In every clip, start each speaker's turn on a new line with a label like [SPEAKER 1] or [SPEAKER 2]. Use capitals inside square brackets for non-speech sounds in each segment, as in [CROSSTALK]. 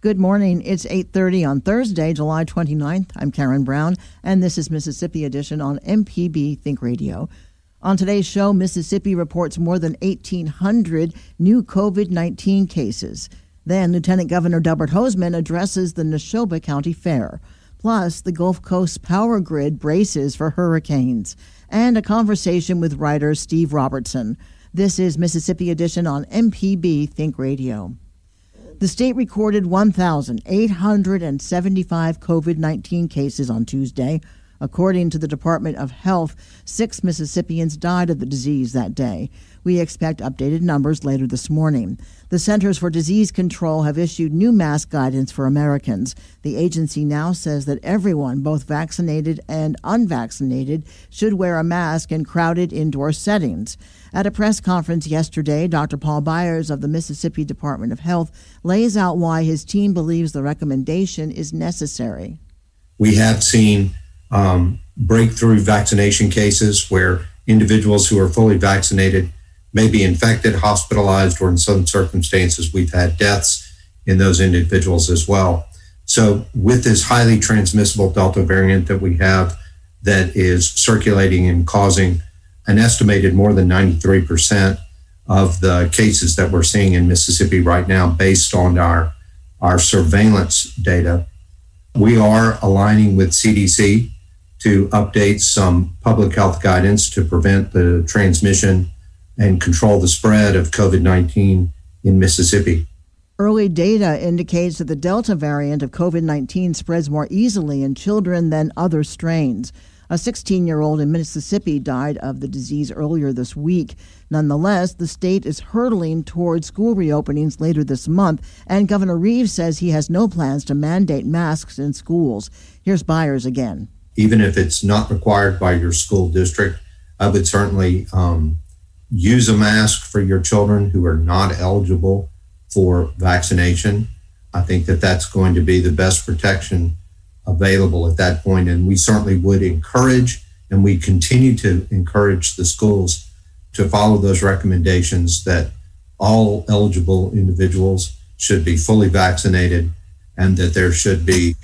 [SPEAKER 1] Good morning. It's 8:30 on Thursday, July 29th. I'm Karen Brown, and this is Mississippi Edition on MPB Think Radio. On today's show, Mississippi reports more than 1,800 new COVID-19 cases. Then Lieutenant Governor Delbert Hosemann addresses the Neshoba County Fair. Plus, the Gulf Coast power grid braces for hurricanes. And a conversation with writer Steve Robertson. This is Mississippi Edition on MPB Think Radio. The state recorded 1,875 COVID 19 cases on Tuesday. According to the Department of Health, six Mississippians died of the disease that day. We expect updated numbers later this morning. The Centers for Disease Control have issued new mask guidance for Americans. The agency now says that everyone, both vaccinated and unvaccinated, should wear a mask in crowded indoor settings. At a press conference yesterday, Dr. Paul Byers of the Mississippi Department of Health lays out why his team believes the recommendation is necessary.
[SPEAKER 2] We have seen um, breakthrough vaccination cases where individuals who are fully vaccinated may be infected, hospitalized, or in some circumstances, we've had deaths in those individuals as well. So, with this highly transmissible Delta variant that we have that is circulating and causing an estimated more than 93% of the cases that we're seeing in Mississippi right now, based on our, our surveillance data, we are aligning with CDC to update some public health guidance to prevent the transmission and control the spread of COVID 19 in Mississippi.
[SPEAKER 1] Early data indicates that the Delta variant of COVID 19 spreads more easily in children than other strains. A 16 year old in Mississippi died of the disease earlier this week. Nonetheless, the state is hurtling toward school reopenings later this month, and Governor Reeves says he has no plans to mandate masks in schools. Here's Byers again.
[SPEAKER 2] Even if it's not required by your school district, I would certainly um, use a mask for your children who are not eligible for vaccination. I think that that's going to be the best protection available at that point. And we certainly would encourage and we continue to encourage the schools to follow those recommendations that all eligible individuals should be fully vaccinated and that there should be,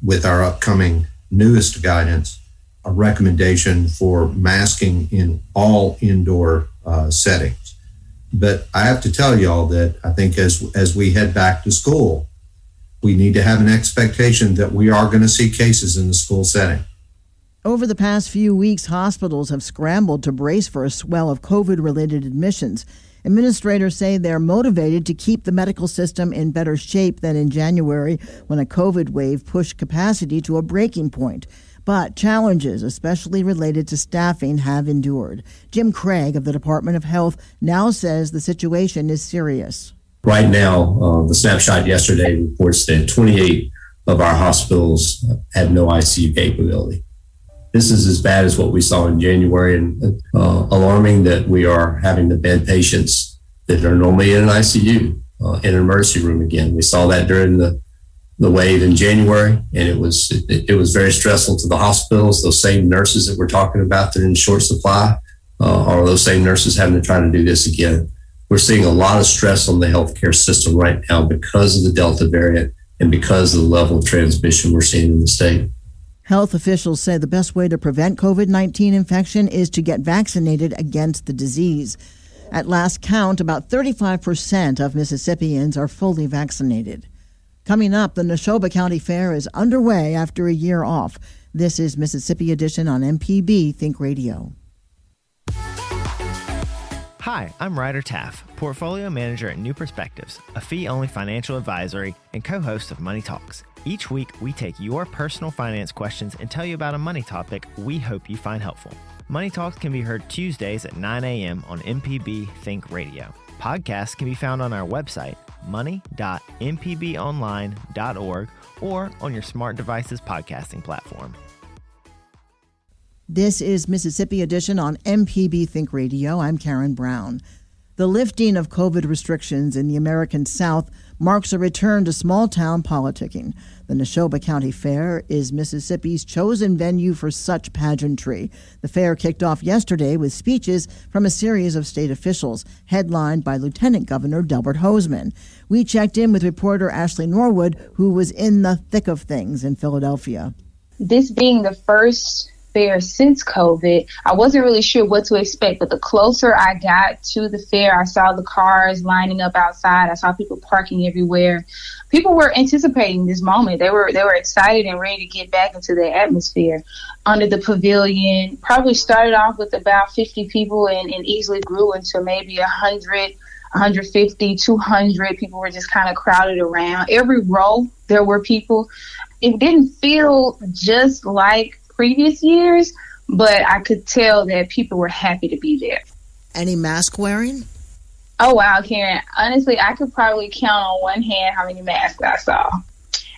[SPEAKER 2] with our upcoming newest guidance, a recommendation for masking in all indoor uh, settings. But I have to tell y'all that I think as as we head back to school, we need to have an expectation that we are going to see cases in the school setting.
[SPEAKER 1] Over the past few weeks, hospitals have scrambled to brace for a swell of COVID related admissions. Administrators say they're motivated to keep the medical system in better shape than in January when a COVID wave pushed capacity to a breaking point. But challenges, especially related to staffing, have endured. Jim Craig of the Department of Health now says the situation is serious.
[SPEAKER 3] Right now, uh, the snapshot yesterday reports that 28 of our hospitals have no ICU capability. This is as bad as what we saw in January, and uh, alarming that we are having to bed patients that are normally in an ICU uh, in an emergency room again. We saw that during the the wave in January, and it was it, it, was very stressful to the hospitals. Those same nurses that we're talking about that are in short supply uh, are those same nurses having to try to do this again. We're seeing a lot of stress on the healthcare system right now because of the Delta variant and because of the level of transmission we're seeing in the state.
[SPEAKER 1] Health officials say the best way to prevent COVID 19 infection is to get vaccinated against the disease. At last count, about 35% of Mississippians are fully vaccinated. Coming up, the Neshoba County Fair is underway after a year off. This is Mississippi Edition on MPB Think Radio.
[SPEAKER 4] Hi, I'm Ryder Taff, Portfolio Manager at New Perspectives, a fee only financial advisory and co host of Money Talks. Each week, we take your personal finance questions and tell you about a money topic we hope you find helpful. Money Talks can be heard Tuesdays at 9 a.m. on MPB Think Radio. Podcasts can be found on our website, money.mpbonline.org, or on your smart devices podcasting platform.
[SPEAKER 1] This is Mississippi Edition on MPB Think Radio. I'm Karen Brown. The lifting of COVID restrictions in the American South marks a return to small town politicking. The Neshoba County Fair is Mississippi's chosen venue for such pageantry. The fair kicked off yesterday with speeches from a series of state officials, headlined by Lieutenant Governor Delbert Hosemann. We checked in with reporter Ashley Norwood, who was in the thick of things in Philadelphia.
[SPEAKER 5] This being the first fair since COVID, I wasn't really sure what to expect. But the closer I got to the fair, I saw the cars lining up outside. I saw people parking everywhere. People were anticipating this moment. They were they were excited and ready to get back into the atmosphere. Under the pavilion, probably started off with about 50 people and, and easily grew into maybe 100. 150, 200 people were just kind of crowded around. Every row, there were people. It didn't feel just like previous years, but I could tell that people were happy to be there.
[SPEAKER 1] Any mask wearing?
[SPEAKER 5] Oh wow, Karen. Honestly, I could probably count on one hand how many masks I saw.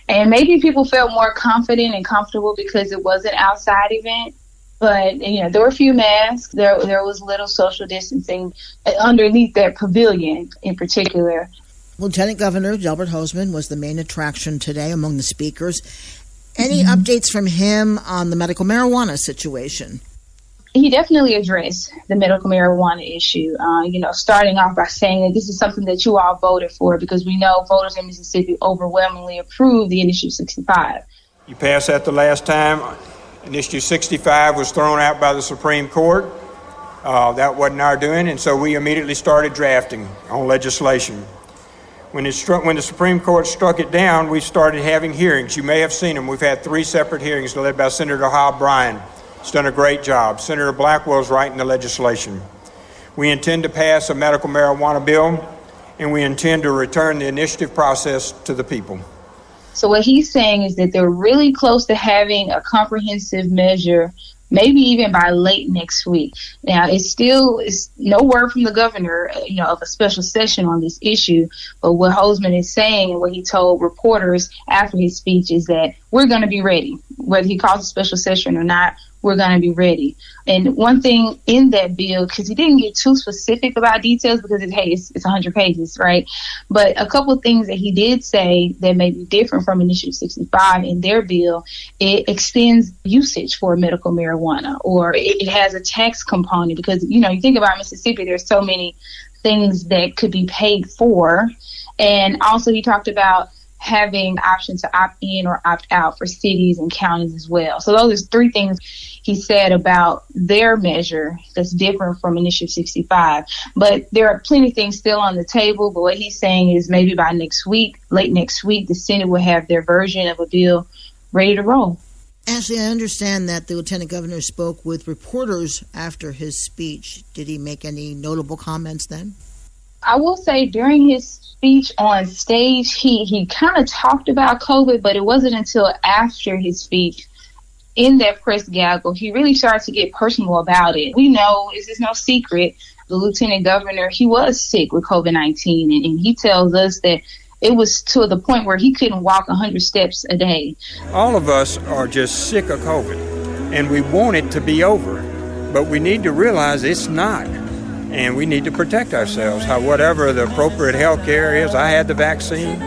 [SPEAKER 5] And maybe people felt more confident and comfortable because it was an outside event. But you know, there were a few masks. There there was little social distancing underneath that pavilion in particular.
[SPEAKER 1] Lieutenant Governor Delbert Hosemann was the main attraction today among the speakers. Any mm-hmm. updates from him on the medical marijuana situation?
[SPEAKER 5] He definitely addressed the medical marijuana issue. Uh, you know, starting off by saying that this is something that you all voted for because we know voters in Mississippi overwhelmingly approved the Initiative 65.
[SPEAKER 6] You passed that the last time. Initiative 65 was thrown out by the Supreme Court. Uh, that wasn't our doing, and so we immediately started drafting on legislation. When, it struck, when the Supreme Court struck it down, we started having hearings. You may have seen them. We've had three separate hearings led by Senator Hob Bryan. He's done a great job. Senator Blackwell's writing the legislation. We intend to pass a medical marijuana bill, and we intend to return the initiative process to the people.
[SPEAKER 5] So, what he's saying is that they're really close to having a comprehensive measure maybe even by late next week. Now, it's still it's no word from the governor, uh, you know, of a special session on this issue. But what Hosemann is saying and what he told reporters after his speech is that we're going to be ready, whether he calls a special session or not we're going to be ready. And one thing in that bill, because he didn't get too specific about details because it, hey, it's, it's 100 pages, right? But a couple of things that he did say that may be different from Initiative 65 in their bill, it extends usage for medical marijuana or it, it has a tax component because, you know, you think about Mississippi, there's so many things that could be paid for. And also, he talked about having the option to opt in or opt out for cities and counties as well. So those are three things he said about their measure that's different from Initiative 65. But there are plenty of things still on the table. But what he's saying is maybe by next week, late next week, the Senate will have their version of a bill ready to roll.
[SPEAKER 1] Ashley, I understand that the lieutenant governor spoke with reporters after his speech. Did he make any notable comments then?
[SPEAKER 5] I will say during his speech on stage, he, he kind of talked about COVID, but it wasn't until after his speech in that press gaggle, he really started to get personal about it. We know this is no secret. The lieutenant governor, he was sick with COVID 19, and, and he tells us that it was to the point where he couldn't walk 100 steps a day.
[SPEAKER 6] All of us are just sick of COVID, and we want it to be over, but we need to realize it's not. And we need to protect ourselves, how, whatever the appropriate health care is. I had the vaccine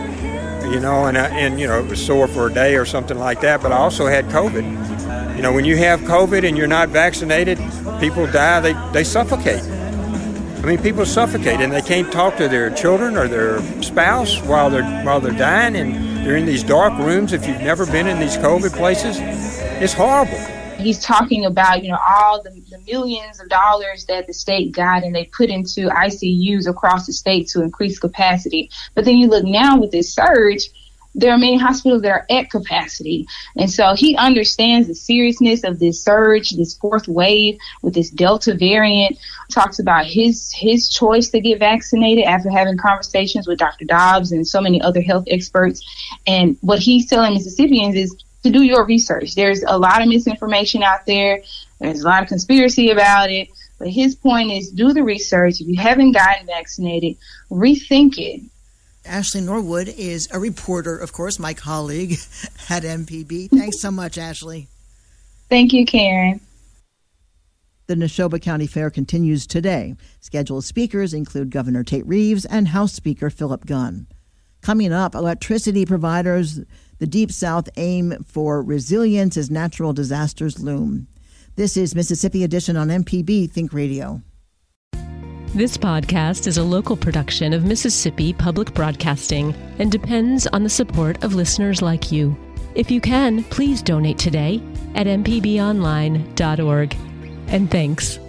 [SPEAKER 6] you know, and, I, and, you know, it was sore for a day or something like that, but I also had COVID. You know, when you have COVID and you're not vaccinated, people die, they, they suffocate. I mean, people suffocate and they can't talk to their children or their spouse while they're while they're dying, and they're in these dark rooms. If you've never been in these COVID places, it's horrible.
[SPEAKER 5] He's talking about you know all the, the millions of dollars that the state got and they put into ICUs across the state to increase capacity. But then you look now with this surge, there are many hospitals that are at capacity. And so he understands the seriousness of this surge, this fourth wave with this Delta variant. Talks about his his choice to get vaccinated after having conversations with Dr. Dobbs and so many other health experts. And what he's telling Mississippians is to do your research. There's a lot of misinformation out there. There's a lot of conspiracy about it. But his point is do the research. If you haven't gotten vaccinated, rethink it
[SPEAKER 1] Ashley Norwood is a reporter, of course, my colleague [LAUGHS] at MPB. Thanks so much, Ashley.
[SPEAKER 5] Thank you, Karen.
[SPEAKER 1] The Neshoba County Fair continues today. Scheduled speakers include Governor Tate Reeves and House Speaker Philip Gunn. Coming up, electricity providers, the Deep South aim for resilience as natural disasters loom. This is Mississippi Edition on MPB Think Radio.
[SPEAKER 7] This podcast is a local production of Mississippi Public Broadcasting and depends on the support of listeners like you. If you can, please donate today at mpbonline.org. And thanks.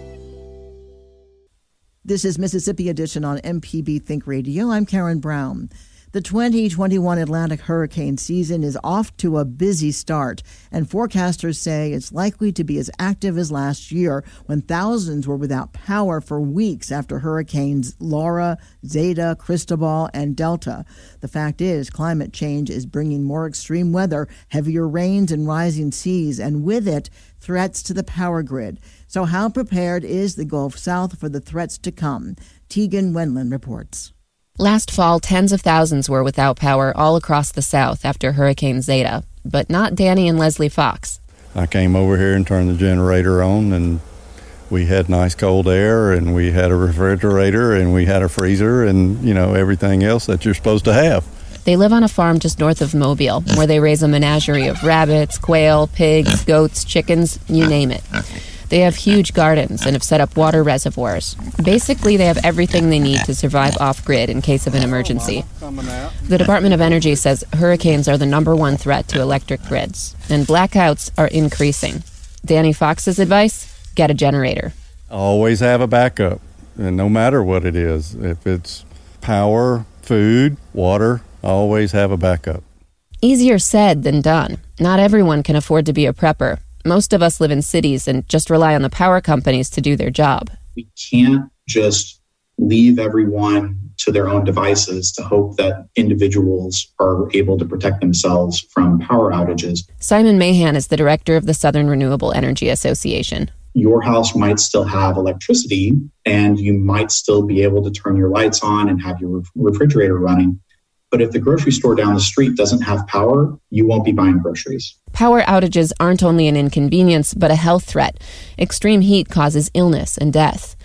[SPEAKER 1] This is Mississippi Edition on MPB Think Radio. I'm Karen Brown. The 2021 Atlantic hurricane season is off to a busy start, and forecasters say it's likely to be as active as last year when thousands were without power for weeks after hurricanes Laura, Zeta, Cristobal, and Delta. The fact is, climate change is bringing more extreme weather, heavier rains, and rising seas, and with it, threats to the power grid. So, how prepared is the Gulf South for the threats to come? Tegan Wendland reports.
[SPEAKER 8] Last fall, tens of thousands were without power all across the South after Hurricane Zeta, but not Danny and Leslie Fox.
[SPEAKER 9] I came over here and turned the generator on, and we had nice cold air, and we had a refrigerator, and we had a freezer, and you know everything else that you're supposed to have.
[SPEAKER 8] They live on a farm just north of Mobile, where they raise a menagerie of rabbits, quail, pigs, goats, chickens, you name it. They have huge gardens and have set up water reservoirs. Basically, they have everything they need to survive off grid in case of an emergency. The Department of Energy says hurricanes are the number one threat to electric grids, and blackouts are increasing. Danny Fox's advice get a generator.
[SPEAKER 9] Always have a backup, and no matter what it is, if it's power, food, water, always have a backup.
[SPEAKER 8] Easier said than done. Not everyone can afford to be a prepper, most of us live in cities and just rely on the power companies to do their job.
[SPEAKER 10] We can't just leave everyone to their own devices to hope that individuals are able to protect themselves from power outages.
[SPEAKER 8] Simon Mahan is the director of the Southern Renewable Energy Association.
[SPEAKER 10] Your house might still have electricity and you might still be able to turn your lights on and have your refrigerator running. But if the grocery store down the street doesn't have power, you won't be buying groceries.
[SPEAKER 8] Power outages aren't only an inconvenience, but a health threat. Extreme heat causes illness and death.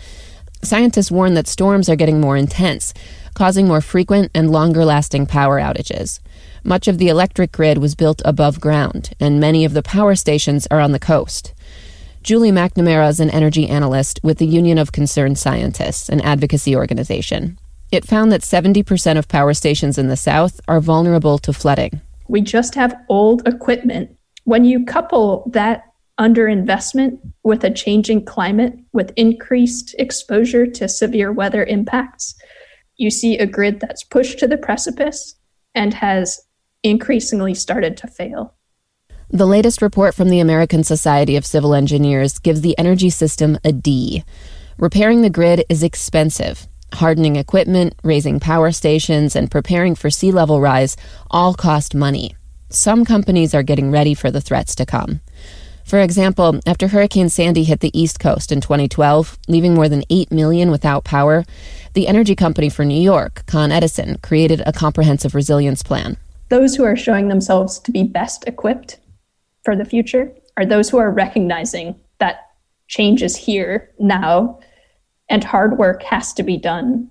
[SPEAKER 8] Scientists warn that storms are getting more intense, causing more frequent and longer lasting power outages. Much of the electric grid was built above ground, and many of the power stations are on the coast. Julie McNamara is an energy analyst with the Union of Concerned Scientists, an advocacy organization. It found that 70% of power stations in the South are vulnerable to flooding.
[SPEAKER 11] We just have old equipment. When you couple that underinvestment with a changing climate, with increased exposure to severe weather impacts, you see a grid that's pushed to the precipice and has increasingly started to fail.
[SPEAKER 8] The latest report from the American Society of Civil Engineers gives the energy system a D. Repairing the grid is expensive, Hardening equipment, raising power stations, and preparing for sea level rise all cost money. Some companies are getting ready for the threats to come. For example, after Hurricane Sandy hit the East Coast in 2012, leaving more than 8 million without power, the energy company for New York, Con Edison, created a comprehensive resilience plan.
[SPEAKER 11] Those who are showing themselves to be best equipped for the future are those who are recognizing that change is here now and hard work has to be done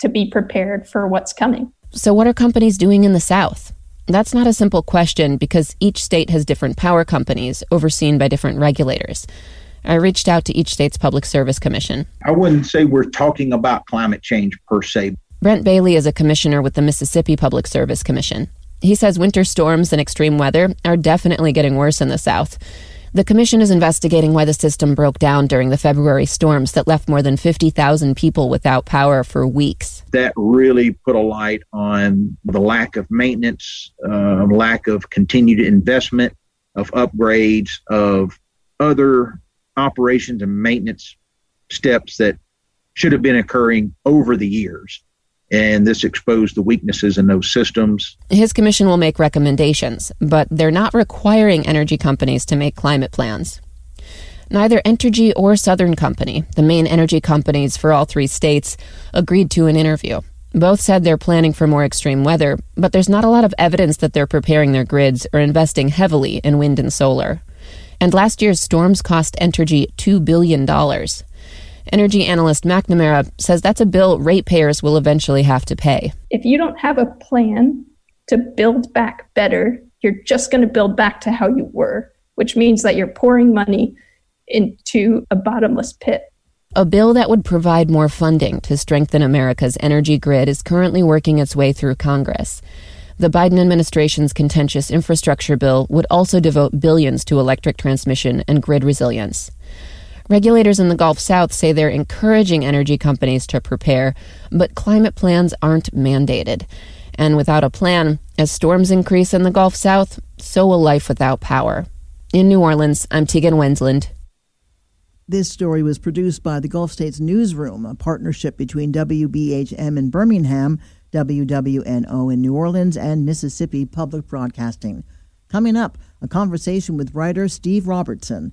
[SPEAKER 11] to be prepared for what's coming.
[SPEAKER 8] So, what are companies doing in the South? That's not a simple question because each state has different power companies overseen by different regulators. I reached out to each state's Public Service Commission.
[SPEAKER 12] I wouldn't say we're talking about climate change per se.
[SPEAKER 8] Brent Bailey is a commissioner with the Mississippi Public Service Commission. He says winter storms and extreme weather are definitely getting worse in the South. The commission is investigating why the system broke down during the February storms that left more than 50,000 people without power for weeks.
[SPEAKER 12] That really put a light on the lack of maintenance, uh, lack of continued investment, of upgrades, of other operations and maintenance steps that should have been occurring over the years and this exposed the weaknesses in those systems.
[SPEAKER 8] His commission will make recommendations, but they're not requiring energy companies to make climate plans. Neither Entergy or Southern Company, the main energy companies for all three states, agreed to an interview. Both said they're planning for more extreme weather, but there's not a lot of evidence that they're preparing their grids or investing heavily in wind and solar. And last year's storms cost Entergy $2 billion. Energy analyst McNamara says that's a bill ratepayers will eventually have to pay.
[SPEAKER 11] If you don't have a plan to build back better, you're just going to build back to how you were, which means that you're pouring money into a bottomless pit.
[SPEAKER 8] A bill that would provide more funding to strengthen America's energy grid is currently working its way through Congress. The Biden administration's contentious infrastructure bill would also devote billions to electric transmission and grid resilience. Regulators in the Gulf South say they're encouraging energy companies to prepare, but climate plans aren't mandated. And without a plan, as storms increase in the Gulf South, so will life without power. In New Orleans, I'm Tegan Wendland.
[SPEAKER 1] This story was produced by the Gulf States Newsroom, a partnership between WBHM in Birmingham, WWNO in New Orleans, and Mississippi Public Broadcasting. Coming up, a conversation with writer Steve Robertson.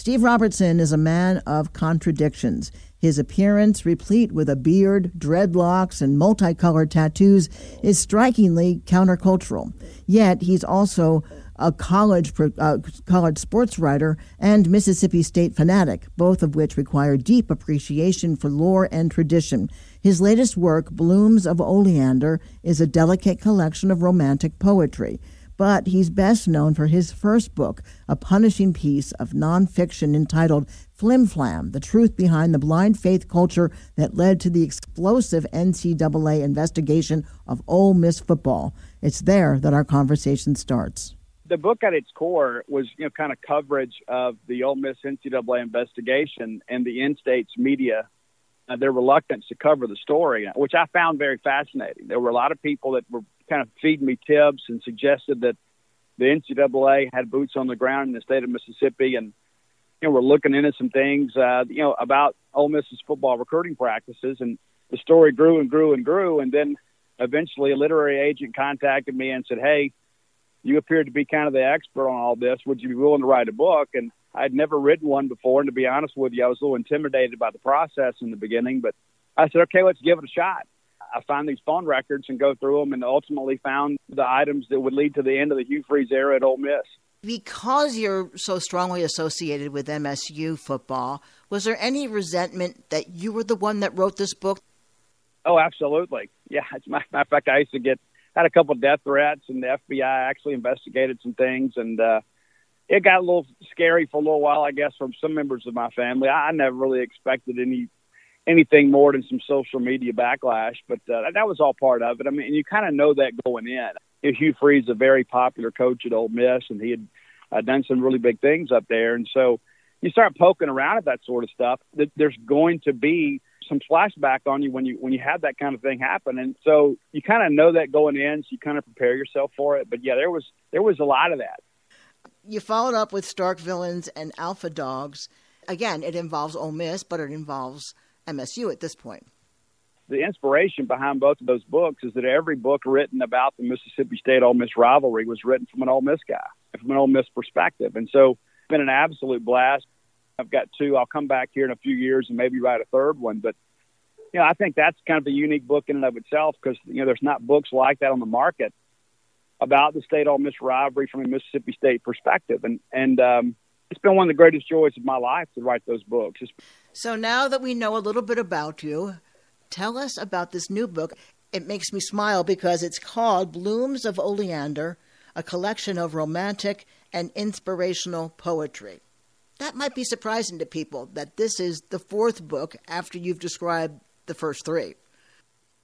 [SPEAKER 1] Steve Robertson is a man of contradictions. His appearance, replete with a beard, dreadlocks, and multicolored tattoos, is strikingly countercultural. Yet he's also a college uh, college sports writer and Mississippi State fanatic, both of which require deep appreciation for lore and tradition. His latest work, Blooms of Oleander, is a delicate collection of romantic poetry but he's best known for his first book, a punishing piece of nonfiction entitled Flim Flam The Truth Behind the Blind Faith Culture That Led to the Explosive NCAA Investigation of Ole Miss Football. It's there that our conversation starts.
[SPEAKER 13] The book at its core was, you know, kind of coverage of the Ole Miss NCAA investigation and the in-states media uh, their reluctance to cover the story, which I found very fascinating. There were a lot of people that were kind of feeding me tips and suggested that the NCAA had boots on the ground in the state of Mississippi, and you know we're looking into some things, uh, you know, about Ole Miss's football recruiting practices, and the story grew and grew and grew, and then eventually a literary agent contacted me and said, "Hey, you appear to be kind of the expert on all this. Would you be willing to write a book?" And I'd never written one before, and to be honest with you, I was a little intimidated by the process in the beginning. But I said, okay, let's give it a shot. I find these phone records and go through them, and ultimately found the items that would lead to the end of the Hugh Freeze era at Ole Miss.
[SPEAKER 1] Because you're so strongly associated with MSU football, was there any resentment that you were the one that wrote this book?
[SPEAKER 13] Oh, absolutely. Yeah, as a matter of fact, I used to get had a couple of death threats, and the FBI actually investigated some things, and uh, it got a little scary for a little while, I guess, from some members of my family. I never really expected any anything more than some social media backlash, but uh, that was all part of it. I mean, you kind of know that going in. Hugh Freeze a very popular coach at Ole Miss, and he had uh, done some really big things up there, and so you start poking around at that sort of stuff. There's going to be some flashback on you when you when you have that kind of thing happen, and so you kind of know that going in, so you kind of prepare yourself for it. But yeah, there was there was a lot of that
[SPEAKER 1] you followed up with Stark Villains and Alpha Dogs. Again, it involves Ole Miss, but it involves MSU at this point.
[SPEAKER 13] The inspiration behind both of those books is that every book written about the Mississippi State Ole Miss rivalry was written from an Ole Miss guy, from an Ole Miss perspective. And so it's been an absolute blast. I've got two. I'll come back here in a few years and maybe write a third one. But you know, I think that's kind of a unique book in and of itself because you know there's not books like that on the market about the state Ole Miss rivalry from a Mississippi State perspective, and and um, it's been one of the greatest joys of my life to write those books.
[SPEAKER 1] So now that we know a little bit about you, tell us about this new book. It makes me smile because it's called Blooms of Oleander, a collection of romantic and inspirational poetry. That might be surprising to people that this is the fourth book after you've described the first three.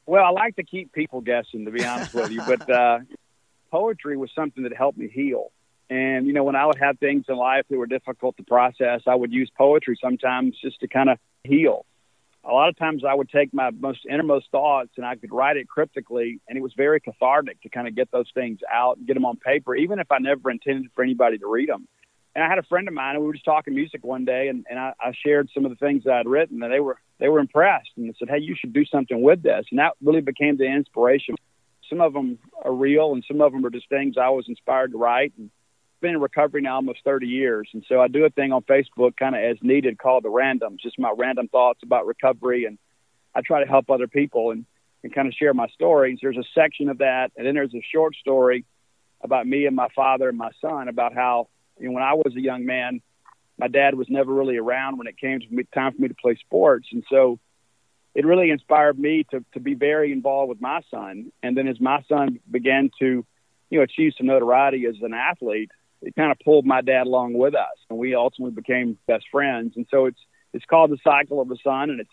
[SPEAKER 13] Well, I like to keep people guessing, to be honest with you, but uh, [LAUGHS] poetry was something that helped me heal. And, you know, when I would have things in life that were difficult to process, I would use poetry sometimes just to kind of heal. A lot of times I would take my most innermost thoughts and I could write it cryptically, and it was very cathartic to kind of get those things out and get them on paper, even if I never intended for anybody to read them. And I had a friend of mine, and we were just talking music one day, and, and I, I shared some of the things that I'd written, and they were they were impressed, and they said, "Hey, you should do something with this." And that really became the inspiration. Some of them are real, and some of them are just things I was inspired to write. And been in recovery now almost 30 years. And so I do a thing on Facebook kind of as needed called the randoms, just my random thoughts about recovery. And I try to help other people and, and kind of share my stories. There's a section of that. And then there's a short story about me and my father and my son about how, you know, when I was a young man, my dad was never really around when it came to me, time for me to play sports. And so it really inspired me to, to be very involved with my son. And then as my son began to, you know, achieve some notoriety as an athlete, it kind of pulled my dad along with us, and we ultimately became best friends. And so it's it's called the Cycle of the Sun, and it's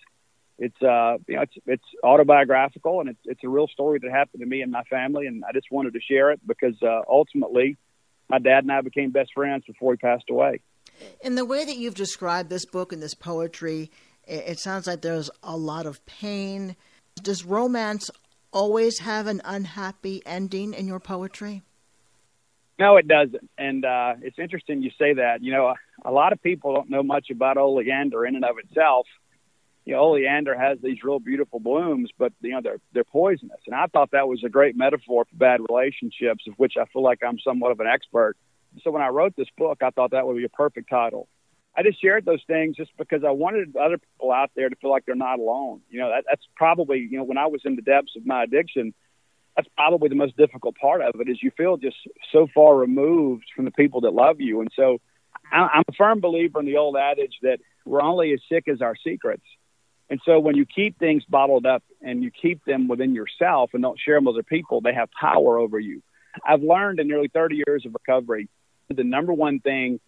[SPEAKER 13] it's uh you know it's it's autobiographical, and it's it's a real story that happened to me and my family, and I just wanted to share it because uh, ultimately, my dad and I became best friends before he passed away.
[SPEAKER 1] In the way that you've described this book and this poetry, it, it sounds like there's a lot of pain. Does romance always have an unhappy ending in your poetry?
[SPEAKER 13] No, it doesn't. And uh, it's interesting you say that. You know, a, a lot of people don't know much about oleander in and of itself. You know, oleander has these real beautiful blooms, but you know they're they're poisonous. And I thought that was a great metaphor for bad relationships, of which I feel like I'm somewhat of an expert. So when I wrote this book, I thought that would be a perfect title. I just shared those things just because I wanted other people out there to feel like they're not alone. You know, that, that's probably you know when I was in the depths of my addiction that's probably the most difficult part of it is you feel just so far removed from the people that love you. And so I'm a firm believer in the old adage that we're only as sick as our secrets. And so when you keep things bottled up and you keep them within yourself and don't share them with other people, they have power over you. I've learned in nearly 30 years of recovery, the number one thing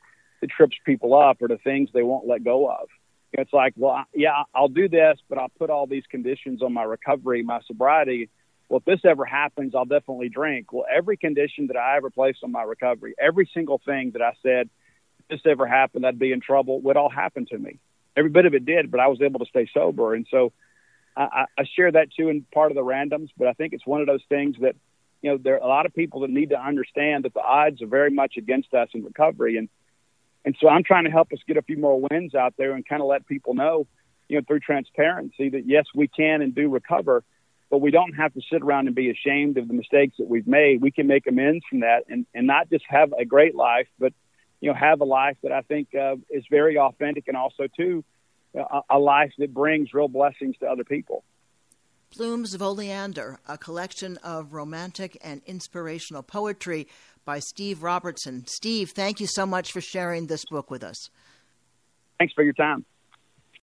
[SPEAKER 13] that trips people up are the things they won't let go of. It's like, well, yeah, I'll do this, but I'll put all these conditions on my recovery, my sobriety well, if this ever happens, I'll definitely drink. Well, every condition that I ever placed on my recovery, every single thing that I said, if this ever happened, I'd be in trouble, would all happen to me. Every bit of it did, but I was able to stay sober. And so I, I share that too in part of the randoms, but I think it's one of those things that, you know, there are a lot of people that need to understand that the odds are very much against us in recovery. And, and so I'm trying to help us get a few more wins out there and kind of let people know, you know, through transparency that yes, we can and do recover but we don't have to sit around and be ashamed of the mistakes that we've made. We can make amends from that and, and not just have a great life, but you know have a life that I think uh, is very authentic and also too a, a life that brings real blessings to other people.
[SPEAKER 1] Blooms of Oleander, a collection of romantic and inspirational poetry by Steve Robertson. Steve, thank you so much for sharing this book with us.
[SPEAKER 13] Thanks for your time.